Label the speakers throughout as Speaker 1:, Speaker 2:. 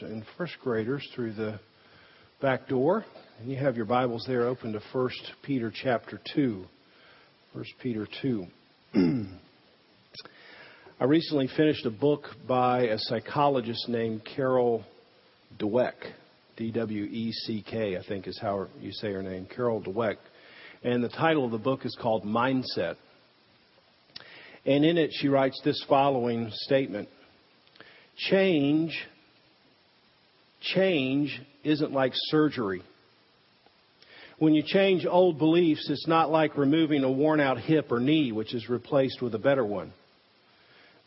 Speaker 1: and first graders through the back door. And you have your Bibles there open to 1 Peter chapter 2. 1 Peter 2. I recently finished a book by a psychologist named Carol Dweck. D W E C K, I think is how you say her name, Carol Dweck. And the title of the book is called Mindset. And in it, she writes this following statement Change, change isn't like surgery. When you change old beliefs, it's not like removing a worn out hip or knee, which is replaced with a better one.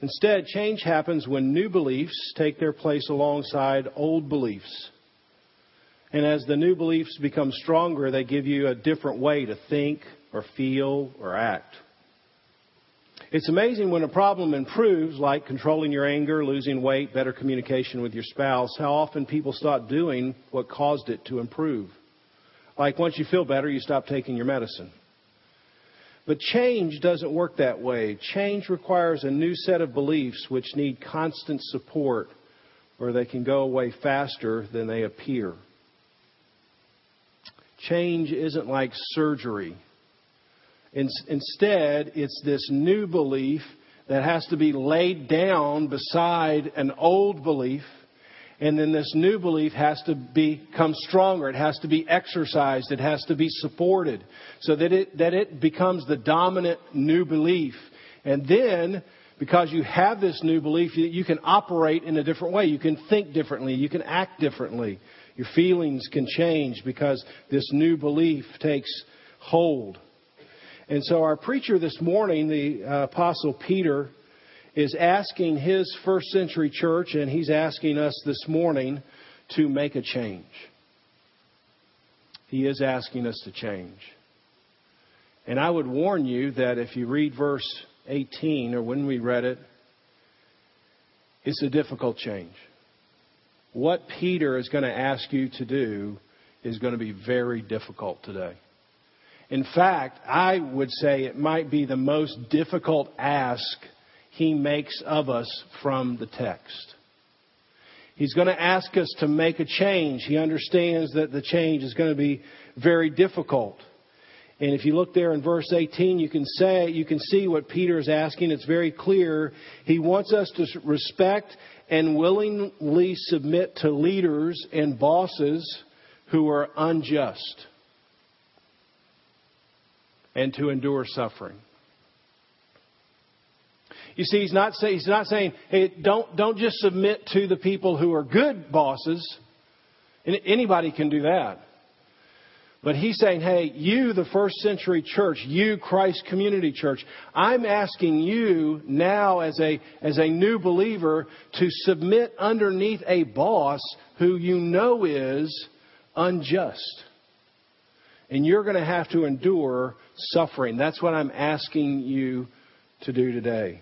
Speaker 1: Instead, change happens when new beliefs take their place alongside old beliefs. And as the new beliefs become stronger, they give you a different way to think or feel or act. It's amazing when a problem improves, like controlling your anger, losing weight, better communication with your spouse, how often people stop doing what caused it to improve. Like once you feel better, you stop taking your medicine. But change doesn't work that way. Change requires a new set of beliefs which need constant support, or they can go away faster than they appear. Change isn't like surgery. Instead, it's this new belief that has to be laid down beside an old belief. And then this new belief has to become stronger. It has to be exercised. It has to be supported so that it, that it becomes the dominant new belief. And then, because you have this new belief, you can operate in a different way. You can think differently. You can act differently. Your feelings can change because this new belief takes hold. And so our preacher this morning, the uh, Apostle Peter, is asking his first century church, and he's asking us this morning to make a change. He is asking us to change. And I would warn you that if you read verse 18, or when we read it, it's a difficult change. What Peter is going to ask you to do is going to be very difficult today. In fact, I would say it might be the most difficult ask he makes of us from the text. He's going to ask us to make a change. He understands that the change is going to be very difficult. And if you look there in verse 18, you can say, you can see what Peter is asking. It's very clear. He wants us to respect and willingly submit to leaders and bosses who are unjust and to endure suffering. You see, he's not, say, he's not saying, hey, don't, don't just submit to the people who are good bosses. Anybody can do that. But he's saying, hey, you, the first century church, you, Christ Community Church, I'm asking you now as a, as a new believer to submit underneath a boss who you know is unjust. And you're going to have to endure suffering. That's what I'm asking you to do today.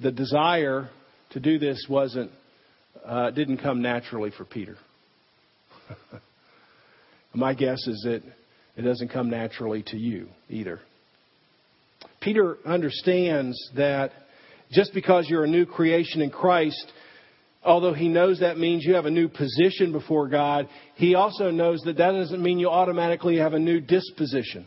Speaker 1: The desire to do this wasn't, uh, didn't come naturally for Peter. My guess is that it doesn't come naturally to you either. Peter understands that just because you're a new creation in Christ, although he knows that means you have a new position before God, he also knows that that doesn't mean you automatically have a new disposition.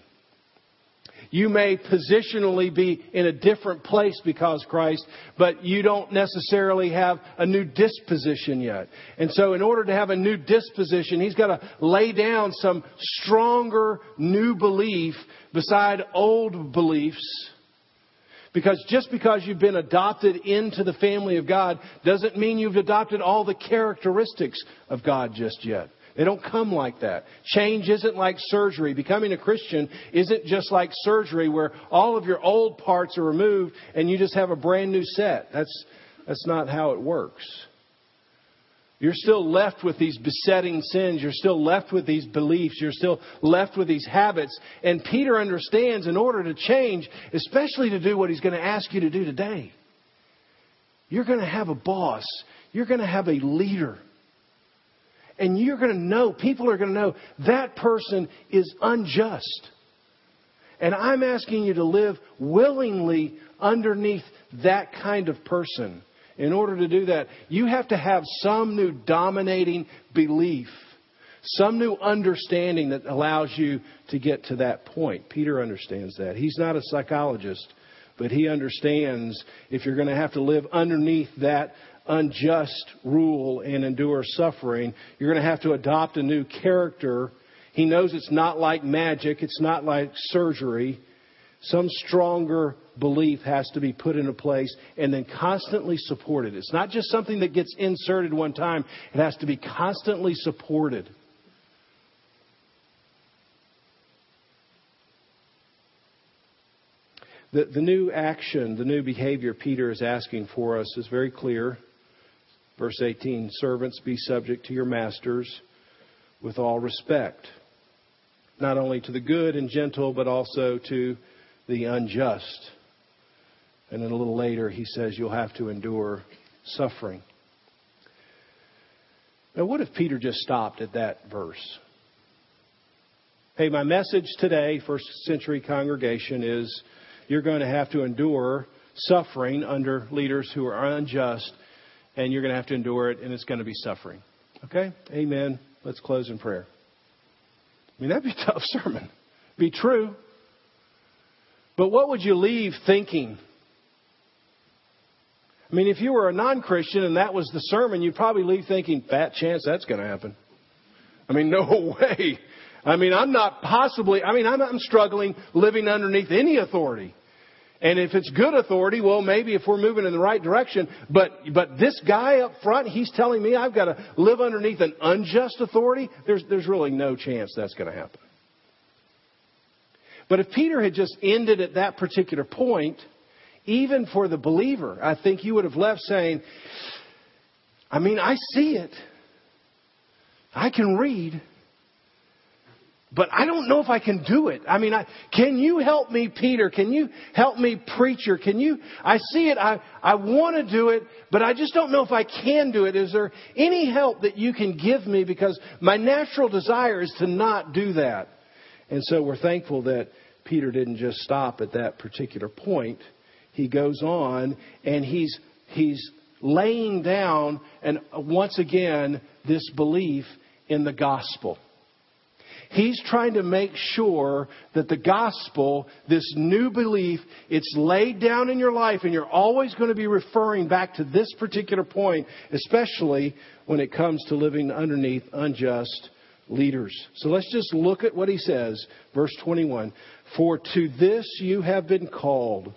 Speaker 1: You may positionally be in a different place because Christ, but you don't necessarily have a new disposition yet. And so in order to have a new disposition, he's got to lay down some stronger new belief beside old beliefs because just because you've been adopted into the family of God doesn't mean you've adopted all the characteristics of God just yet. They don't come like that. Change isn't like surgery. Becoming a Christian isn't just like surgery where all of your old parts are removed and you just have a brand new set. That's, that's not how it works. You're still left with these besetting sins. You're still left with these beliefs. You're still left with these habits. And Peter understands in order to change, especially to do what he's going to ask you to do today, you're going to have a boss. You're going to have a leader. And you're going to know, people are going to know that person is unjust. And I'm asking you to live willingly underneath that kind of person In order to do that, you have to have some new dominating belief, some new understanding that allows you to get to that point. Peter understands that. He's not a psychologist, but he understands if you're going to have to live underneath that unjust rule and endure suffering, you're going to have to adopt a new character. He knows it's not like magic, it's not like surgery. Some stronger belief has to be put into place and then constantly supported. It's not just something that gets inserted one time, it has to be constantly supported. The, the new action, the new behavior Peter is asking for us is very clear. Verse 18 Servants, be subject to your masters with all respect, not only to the good and gentle, but also to the unjust. And then a little later, he says you'll have to endure suffering. Now, what if Peter just stopped at that verse? Hey, my message today, first century congregation, is you're going to have to endure suffering under leaders who are unjust and you're going to have to endure it, and it's going to be suffering. Okay? Amen. Let's close in prayer. I mean, that'd be a tough sermon. Be true. But what would you leave thinking? I mean, if you were a non Christian and that was the sermon, you'd probably leave thinking, fat chance that's going to happen. I mean, no way. I mean, I'm not possibly, I mean, I'm, I'm struggling living underneath any authority. And if it's good authority, well, maybe if we're moving in the right direction. But, but this guy up front, he's telling me I've got to live underneath an unjust authority. There's, there's really no chance that's going to happen. But if Peter had just ended at that particular point, even for the believer, I think you would have left saying, I mean, I see it. I can read but I don't know if I can do it. I mean, I, can you help me, Peter? Can you help me, preacher? Can you? I see it. I, I want to do it, but I just don't know if I can do it. Is there any help that you can give me? Because my natural desire is to not do that. And so we're thankful that Peter didn't just stop at that particular point. He goes on and he's, he's laying down and once again this belief in the gospel. He's trying to make sure that the gospel, this new belief, it's laid down in your life and you're always going to be referring back to this particular point, especially when it comes to living underneath unjust leaders. So let's just look at what he says. Verse 21. For to this you have been called.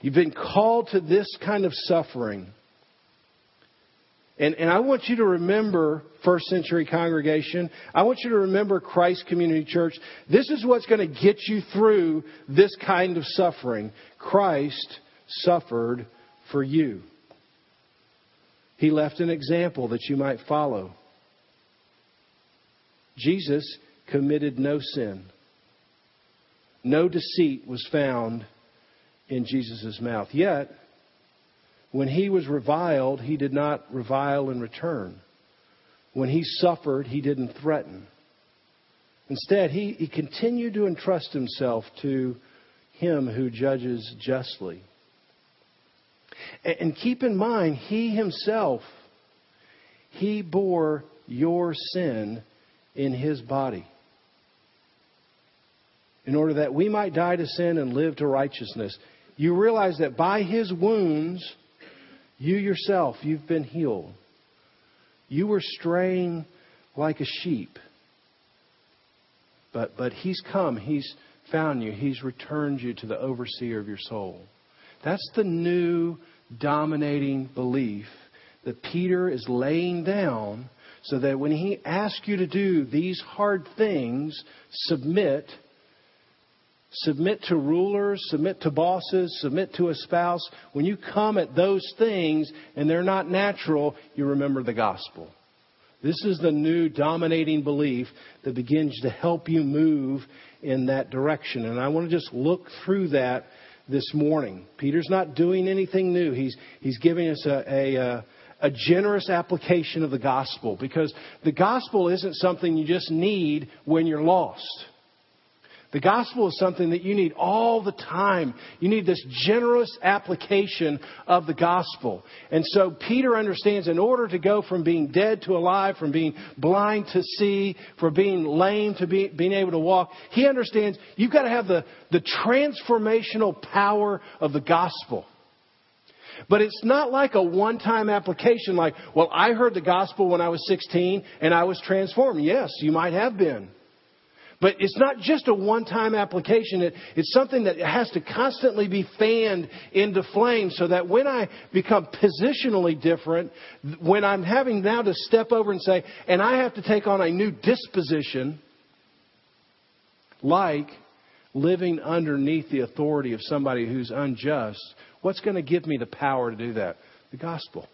Speaker 1: You've been called to this kind of suffering. And, and I want you to remember first century congregation. I want you to remember Christ Community Church. This is what's going to get you through this kind of suffering. Christ suffered for you. He left an example that you might follow. Jesus committed no sin. No deceit was found in Jesus' mouth. Yet, when he was reviled, he did not revile in return. When he suffered, he didn't threaten. Instead, he, he continued to entrust himself to him who judges justly. And, and keep in mind, he himself, he bore your sin in his body in order that we might die to sin and live to righteousness. You realize that by his wounds, you yourself, you've been healed. You were straying like a sheep. But, but He's come, He's found you, He's returned you to the overseer of your soul. That's the new dominating belief that Peter is laying down so that when he asks you to do these hard things, submit submit to rulers, submit to bosses, submit to a spouse, when you come at those things and they're not natural, you remember the gospel. This is the new dominating belief that begins to help you move in that direction. And I want to just look through that this morning. Peter's not doing anything new. He's, he's giving us a, a, a generous application of the gospel because the gospel isn't something you just need when you're lost. The gospel is something that you need all the time. You need this generous application of the gospel. And so Peter understands in order to go from being dead to alive, from being blind to see, from being lame to be, being able to walk, he understands you've got to have the, the transformational power of the gospel. But it's not like a one time application like, well, I heard the gospel when I was 16 and I was transformed. Yes, you might have been. But it's not just a one time application. It, it's something that has to constantly be fanned into flame so that when I become positionally different, when I'm having now to step over and say, and I have to take on a new disposition, like living underneath the authority of somebody who's unjust, what's going to give me the power to do that? The gospel.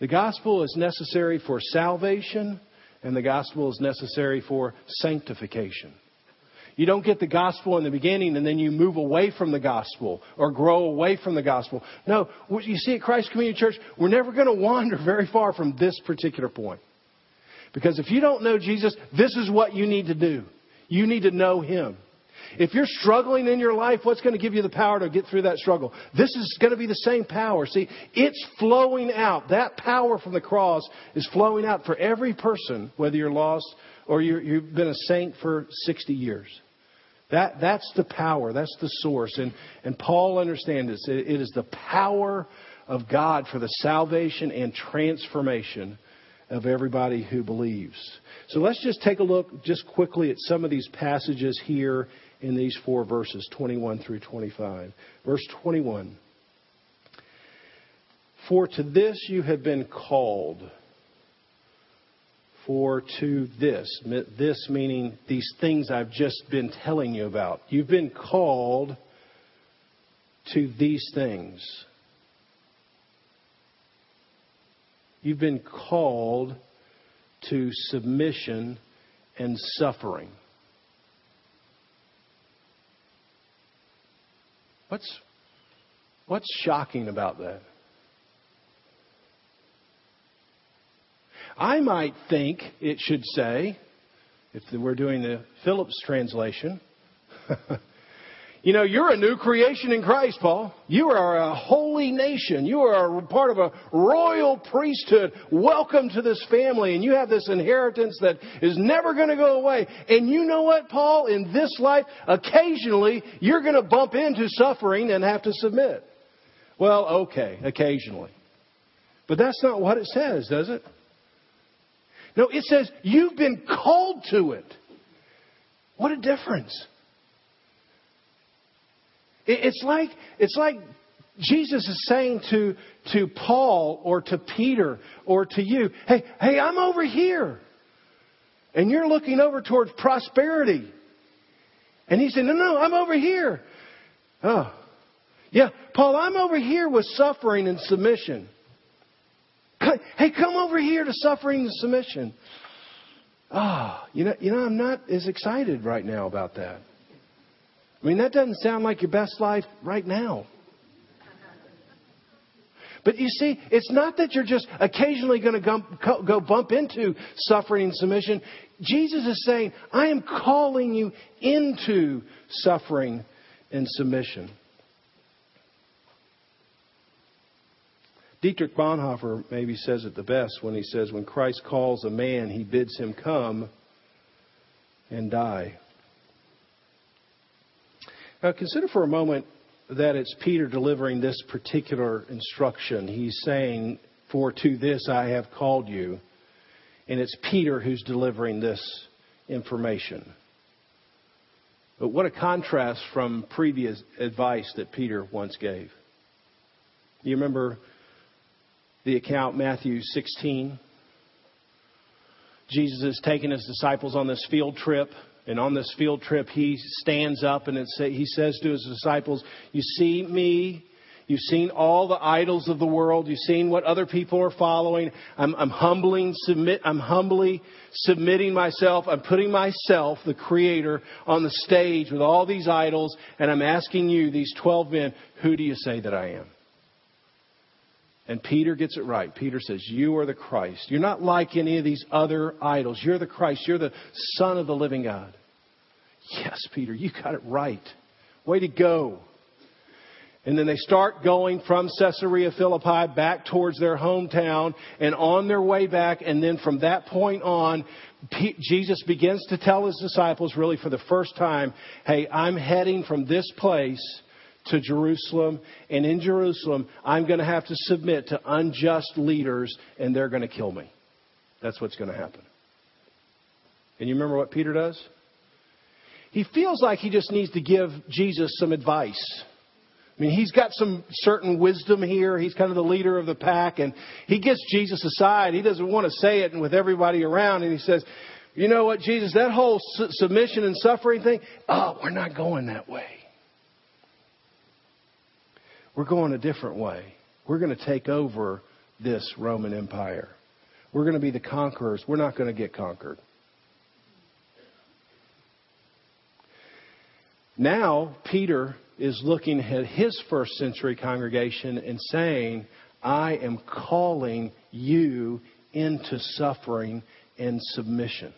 Speaker 1: The gospel is necessary for salvation and the gospel is necessary for sanctification. You don't get the gospel in the beginning and then you move away from the gospel or grow away from the gospel. No, what you see at Christ Community Church, we're never going to wander very far from this particular point. Because if you don't know Jesus, this is what you need to do. You need to know Him. If you're struggling in your life, what's going to give you the power to get through that struggle? This is going to be the same power. See, it's flowing out. That power from the cross is flowing out for every person, whether you're lost or you have been a saint for 60 years. That, that's the power. That's the source. And, and Paul understands this. It, it is the power of God for the salvation and transformation of everybody who believes. So let's just take a look just quickly at some of these passages here in these four verses, 21 through 25. Verse 21 For to this you have been called. For to this, this meaning these things I've just been telling you about. You've been called to these things. You've been called to submission and suffering. What's, what's shocking about that? I might think it should say, if we're doing the Phillips translation, You know, you're a new creation in Christ, Paul. You are a holy nation. You are a part of a royal priesthood. Welcome to this family. And you have this inheritance that is never going to go away. And you know what, Paul? In this life, occasionally, you're going to bump into suffering and have to submit. Well, okay, occasionally. But that's not what it says, does it? No, it says you've been called to it. What a difference. It's like, it's like Jesus is saying to, to Paul or to Peter or to you, hey, hey, I'm over here. And you're looking over towards prosperity. And he said, no, no, I'm over here. Oh, yeah, Paul, I'm over here with suffering and submission. Hey, come over here to suffering and submission. Ah, oh, you know, you know, I'm not as excited right now about that. I mean, that doesn't sound like your best life right now. But you see, it's not that you're just occasionally going to go bump into suffering and submission. Jesus is saying, I am calling you into suffering and submission. Dietrich Bonhoeffer maybe says it the best when he says, When Christ calls a man, he bids him come and die. Now, consider for a moment that it's Peter delivering this particular instruction. He's saying, For to this I have called you. And it's Peter who's delivering this information. But what a contrast from previous advice that Peter once gave. You remember the account, Matthew 16? Jesus has taken his disciples on this field trip and on this field trip, he stands up and he says to his disciples, You see me. You've seen all the idols of the world. You've seen what other people are following. I'm, I'm humbling, submit, I'm humbly submitting myself. I'm putting myself, the creator, on the stage with all these idols. And I'm asking you, these 12 men, who do you say that I am? And Peter gets it right. Peter says, You are the Christ. You're not like any of these other idols. You're the Christ. You're the Son of the living God. Yes, Peter, you got it right. Way to go. And then they start going from Caesarea Philippi back towards their hometown and on their way back. And then from that point on, Jesus begins to tell his disciples, really for the first time, hey, I'm heading from this place to Jerusalem. And in Jerusalem, I'm going to have to submit to unjust leaders and they're going to kill me. That's what's going to happen. And you remember what Peter does? He feels like he just needs to give Jesus some advice. I mean, he's got some certain wisdom here. He's kind of the leader of the pack, and he gets Jesus aside. He doesn't want to say it with everybody around, and he says, You know what, Jesus, that whole submission and suffering thing, oh, we're not going that way. We're going a different way. We're going to take over this Roman Empire. We're going to be the conquerors. We're not going to get conquered. Now, Peter is looking at his first century congregation and saying, I am calling you into suffering and submission.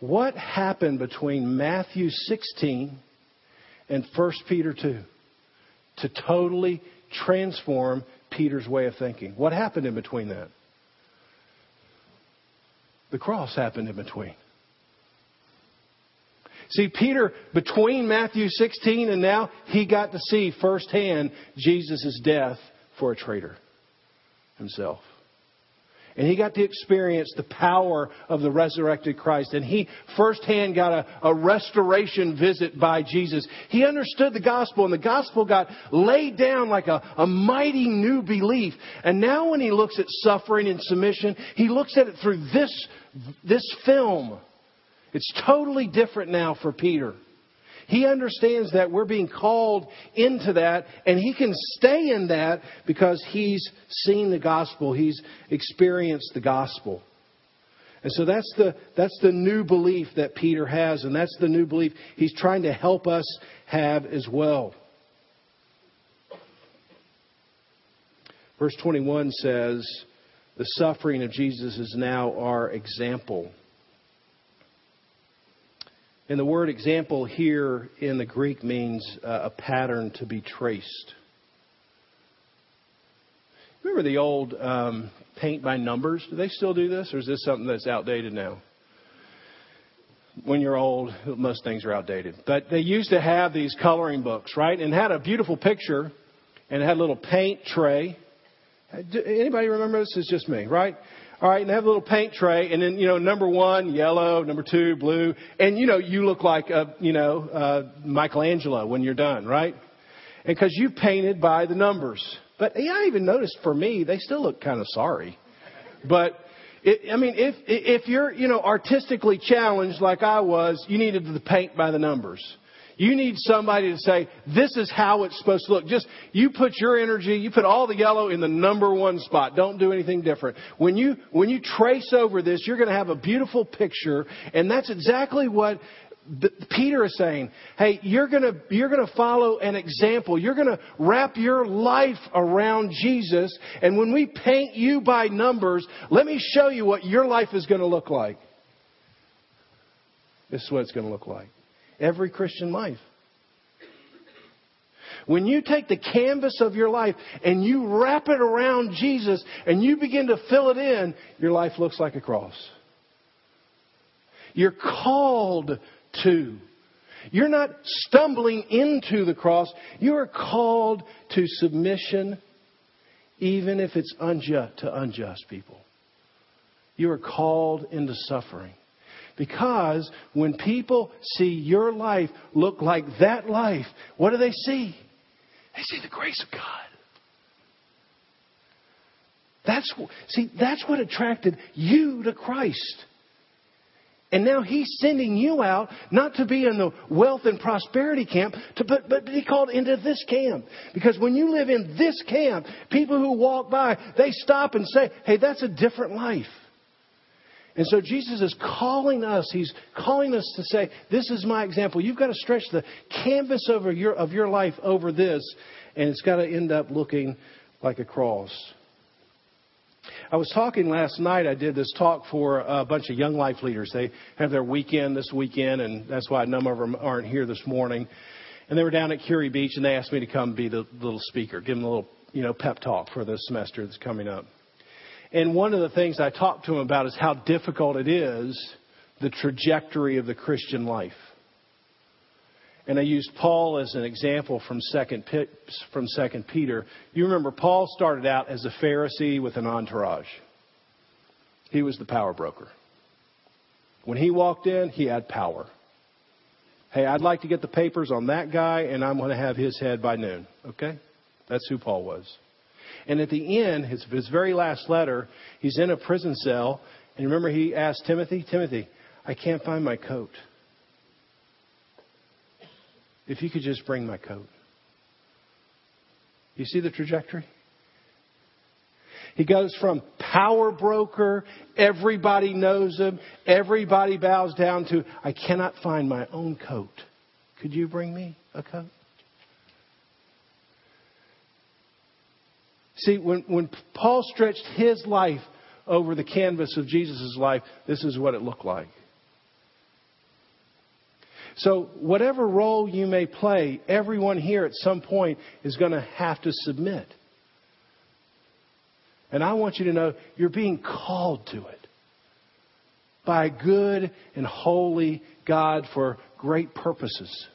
Speaker 1: What happened between Matthew 16 and 1 Peter 2 to totally transform Peter's way of thinking? What happened in between that? The cross happened in between. See, Peter, between Matthew 16 and now, he got to see firsthand Jesus' death for a traitor himself. And he got to experience the power of the resurrected Christ. And he firsthand got a, a, restoration visit by Jesus. He understood the gospel, and the gospel got laid down like a, a mighty new belief. And now, when he looks at suffering and submission, he looks at it through this, this film it's totally different now for Peter. He understands that we're being called into that, and he can stay in that because he's seen the gospel. He's experienced the gospel. And so that's the, that's the new belief that Peter has, and that's the new belief he's trying to help us have as well. Verse 21 says, The suffering of Jesus is now our example. And the word example here in the Greek means uh, a pattern to be traced. Remember the old um, paint by numbers? Do they still do this, or is this something that's outdated now? When you're old, most things are outdated. But they used to have these coloring books, right? And had a beautiful picture, and had a little paint tray. Anybody remember this? It's just me, right? All right, and have a little paint tray, and then you know number one yellow, number two blue, and you know you look like a you know uh, Michelangelo when you're done, right? And because you painted by the numbers, but yeah, I even noticed for me they still look kind of sorry, but. It, I mean, if if you're you know artistically challenged like I was, you needed to paint by the numbers. You need somebody to say, this is how it's supposed to look. Just, you put your energy, you put all the yellow in the number one spot. Don't do anything different. When you, when you trace over this, you're going to have a beautiful picture, and that's exactly what Peter is saying, hey, you're gonna, you're gonna follow an example. You're gonna wrap your life around Jesus. And when we paint you by numbers, let me show you what your life is gonna look like. This is what it's gonna look like every Christian life. When you take the canvas of your life and you wrap it around Jesus and you begin to fill it in, your life looks like a cross. You're called to. You're not stumbling into the cross. You are called to submission, even if it's unjust to unjust people. You are called into suffering. Because when people see your life look like that life, what do they see? They see the grace of God. That's see, that's what attracted you to Christ. And now he's sending you out not to be in the wealth and prosperity camp, to, but, but to be called into this camp. Because when you live in this camp, people who walk by, they stop and say, hey, that's a different life. And so Jesus is calling us, He's calling us to say, This is my example. You've got to stretch the canvas over your, of your life over this, and it's got to end up looking like a cross. I was talking last night. I did this talk for a bunch of young life leaders. They have their weekend this weekend, and that's why a number of them aren't here this morning. And they were down at Kure Beach, and they asked me to come be the little speaker, give them a little, you know, pep talk for the semester that's coming up. And one of the things I talked to him about is how difficult it is the trajectory of the Christian life. And I used Paul as an example from Second from Second Peter. You remember Paul started out as a Pharisee with an entourage. He was the power broker. When he walked in, he had power. Hey, I'd like to get the papers on that guy, and I'm going to have his head by noon. Okay? That's who Paul was. And at the end, his, his very last letter, he's in a prison cell. And remember, he asked Timothy, Timothy, I can't find my coat. If you could just bring my coat. You see the trajectory? He goes from power broker, everybody knows him, everybody bows down to, I cannot find my own coat. Could you bring me a coat? See, when, when Paul stretched his life over the canvas of Jesus' life, this is what it looked like. So, whatever role you may play, everyone here at some point is going to have to submit. And I want you to know you're being called to it by a good and holy God for great purposes.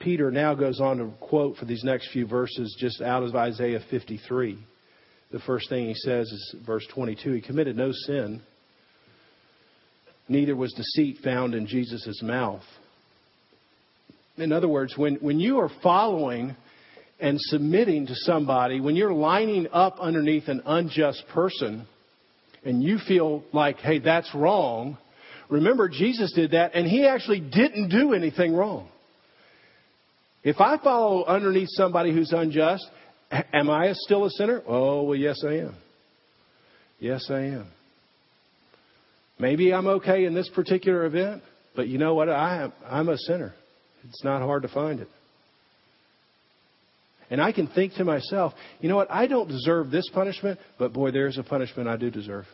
Speaker 1: Peter now goes on to quote for these next few verses just out of Isaiah 53. The first thing he says is verse 22 He committed no sin neither was deceit found in Jesus' mouth. In other words, when, when you are following and submitting to somebody, when you're lining up underneath an unjust person and you feel like, hey, that's wrong, remember Jesus did that and he actually didn't do anything wrong. If I follow underneath somebody who's unjust, am I still a sinner? Oh, well, yes, I am. Yes, I am. Maybe I'm okay in this particular event, but you know what? I am, I'm a sinner. It's not hard to find it. And I can think to myself, you know what? I don't deserve this punishment, but boy, there's a punishment I do deserve.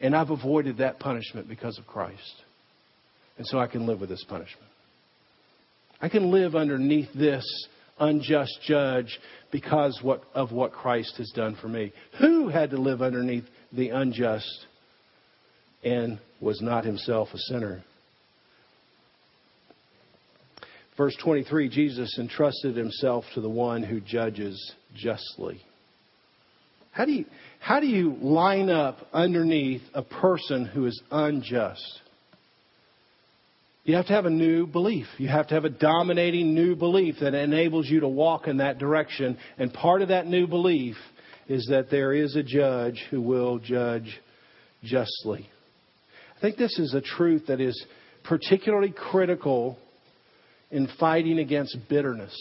Speaker 1: And I've avoided that punishment because of Christ. And so I can live with this punishment. I can live underneath this unjust judge because what, of what Christ has done for me. Who had to live underneath the unjust and was not himself a sinner. Verse 23 Jesus entrusted himself to the one who judges justly. How do you, how do you line up underneath a person who is unjust? You have to have a new belief. You have to have a dominating new belief that enables you to walk in that direction. And part of that new belief is that there is a judge who will judge justly. I think this is a truth that is particularly critical in fighting against bitterness.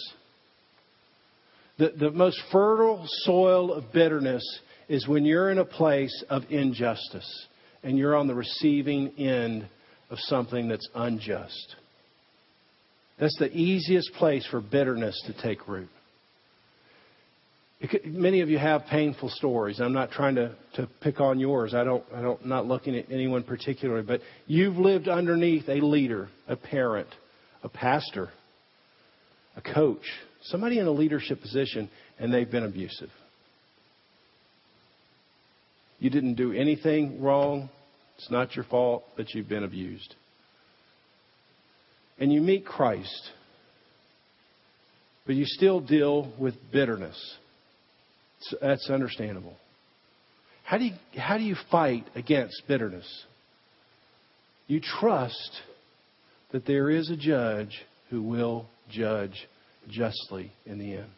Speaker 1: The, the most fertile soil of bitterness is when you're in a place of injustice and you're on the receiving end of something that's unjust. That's the easiest place for bitterness to take root. Many of you have painful stories. I'm not trying to, to pick on yours. I don't, I don't, not looking at anyone particularly, but you've lived underneath a leader, a parent, a pastor, a coach, somebody in a leadership position, and they've been abusive. You didn't do anything wrong. It's not your fault, that you've been abused. And you meet Christ, but you still deal with bitterness that's understandable. How do you, how do you fight against bitterness? You trust that there is a judge who will judge justly in the end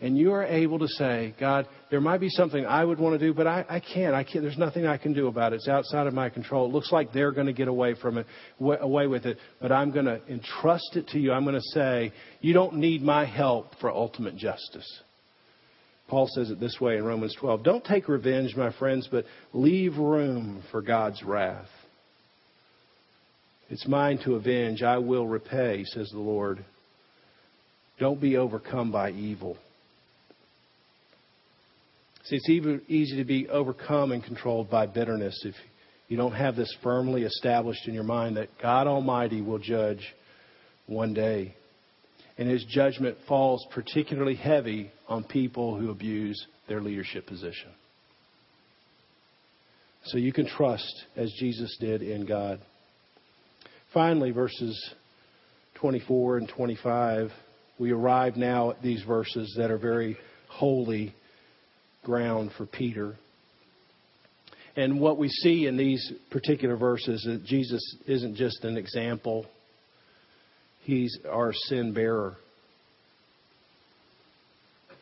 Speaker 1: and you are able to say, God, there might be something I would want to do, but I, I can't. I can't. There's nothing I can do about it. It's outside of my control. It looks like they're going to get away from it, away with it, but I'm going to entrust it to you. I'm going to say, you don't need my help for ultimate justice. Paul says it this way in Romans 12. Don't take revenge, my friends, but leave room for God's wrath. It's mine to avenge. I will repay, says the Lord. Don't be overcome by evil See, it's even easy to be overcome and controlled by bitterness if you don't have this firmly established in your mind that God Almighty will judge one day. And his judgment falls particularly heavy on people who abuse their leadership position. So you can trust as Jesus did in God. Finally, verses 24 and 25, we arrive now at these verses that are very holy ground for Peter. And what we see in these particular verses is that Jesus isn't just an example, He's our sin bearer.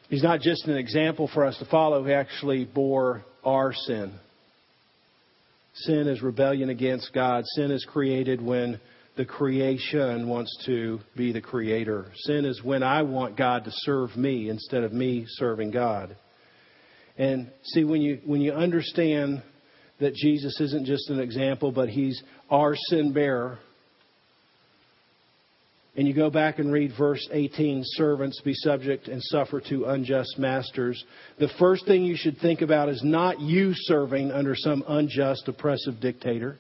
Speaker 1: He's not just an example for us to follow, He actually bore our sin. Sin is rebellion against God. Sin is created when the creation wants to be the creator. Sin is when I want God to serve me instead of me serving God. And see, when you, when you understand that Jesus isn't just an example, but he's our sin bearer, and you go back and read verse 18 servants be subject and suffer to unjust masters. The first thing you should think about is not you serving under some unjust, oppressive dictator.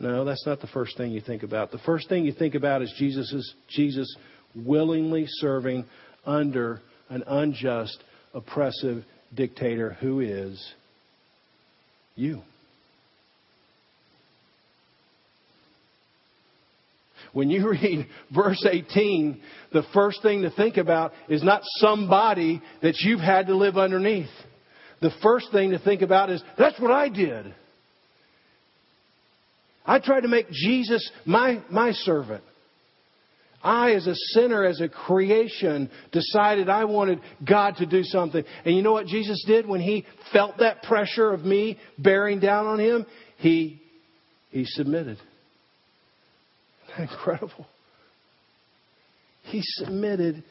Speaker 1: No, that's not the first thing you think about. The first thing you think about is Jesus, is Jesus willingly serving under an unjust, oppressive dictator who is you. When you read verse 18, the first thing to think about is not somebody that you've had to live underneath. The first thing to think about is, that's what I did. I tried to make Jesus my, my servant. I, as a sinner, as a creation, decided I wanted God to do something. And you know what Jesus did when he felt that pressure of me bearing down on him? He, he submitted. Incredible. He submitted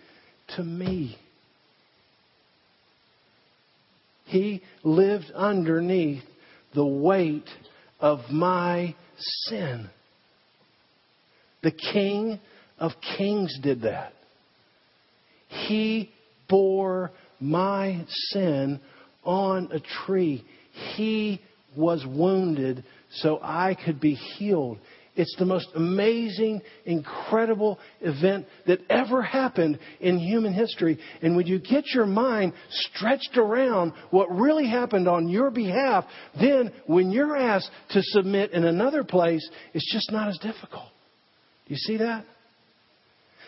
Speaker 1: to me. He lived underneath the weight of my sin. The King of Kings did that. He bore my sin on a tree. He was wounded so I could be healed. It's the most amazing, incredible event that ever happened in human history. And when you get your mind stretched around what really happened on your behalf, then when you're asked to submit in another place, it's just not as difficult. Do You see that?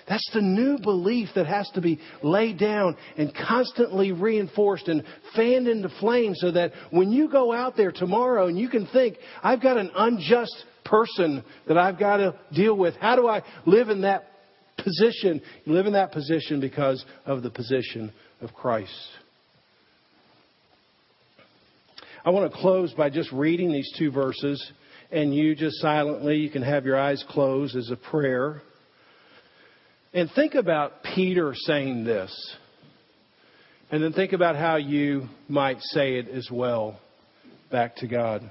Speaker 1: That's the new belief that has to be laid down and constantly reinforced and fanned into flame so that when you go out there tomorrow and you can think, I've got an unjust person that I've got to deal with. How do I live in that position? You live in that position because of the position of Christ. I want to close by just reading these two verses, and you just silently, you can have your eyes closed as a prayer. And think about Peter saying this. And then think about how you might say it as well back to God.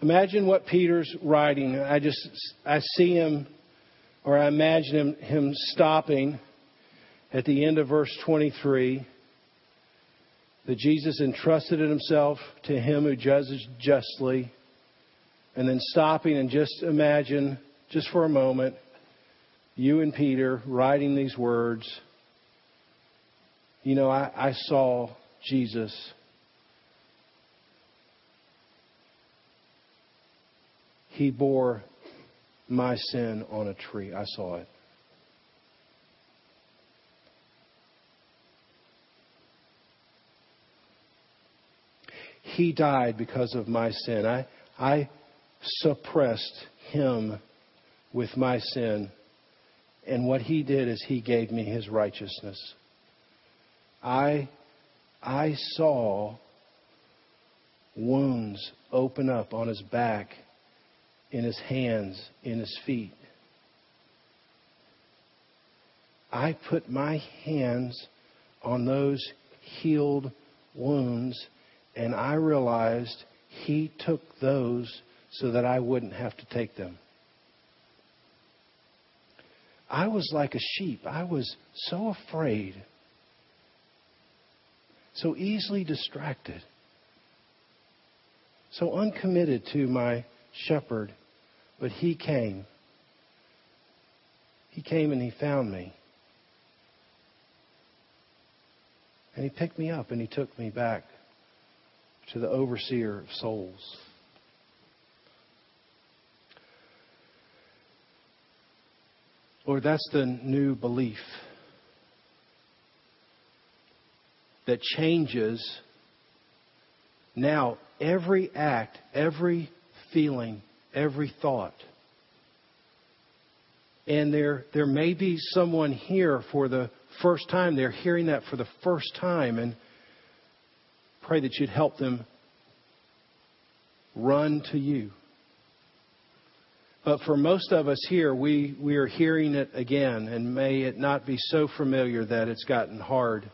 Speaker 1: Imagine what Peter's writing. I just I see him or I imagine him, him stopping at the end of verse 23 that Jesus entrusted himself to him who judges justly and then stopping and just imagine just for a moment you and Peter writing these words you know I, I saw Jesus He bore my sin on a tree. I saw it. He died because of my sin. I, I suppressed him with my sin. And what he did is he gave me his righteousness. I, I saw wounds open up on his back in his hands, in his feet. I put my hands on those healed wounds, and I realized he took those so that I wouldn't have to take them. I was like a sheep. I was so afraid. so easily distracted, so uncommitted to my shepherd. But he came. He came and he found me. And he picked me up and he took me back to the overseer of souls. Lord, that's the new belief that changes now every act, every feeling, every thought. And there, there may be someone here for the first time. They're hearing that for the first time. And pray that you'd help them run to you. But for most of us here, we, we are hearing it again, and may it not be so familiar that it's gotten hard.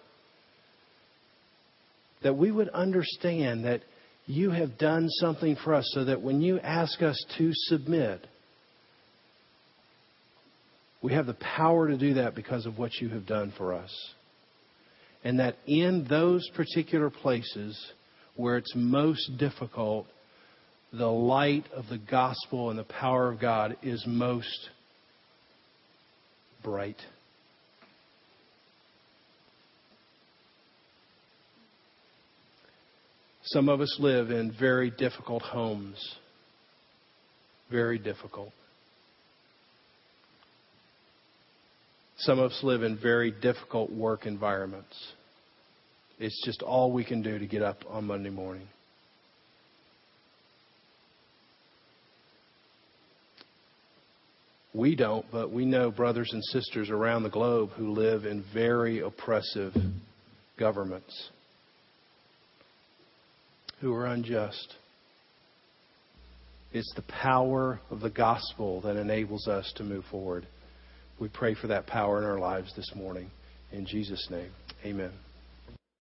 Speaker 1: That we would understand that you have done something for us so that when you ask us to submit, we have the power to do that because of what you have done for us. And that in those particular places where it's most difficult, the light of the gospel and the power of God is most bright. Some of us live in very difficult homes. Very difficult. Some of us live in very difficult work environments. It's just all we can do to get up on Monday morning. We don't, but we know brothers and sisters around the globe who live in very oppressive governments, who are unjust. It's the power of the gospel that enables us to move forward. We pray for that power in our lives this morning. In Jesus' name, amen.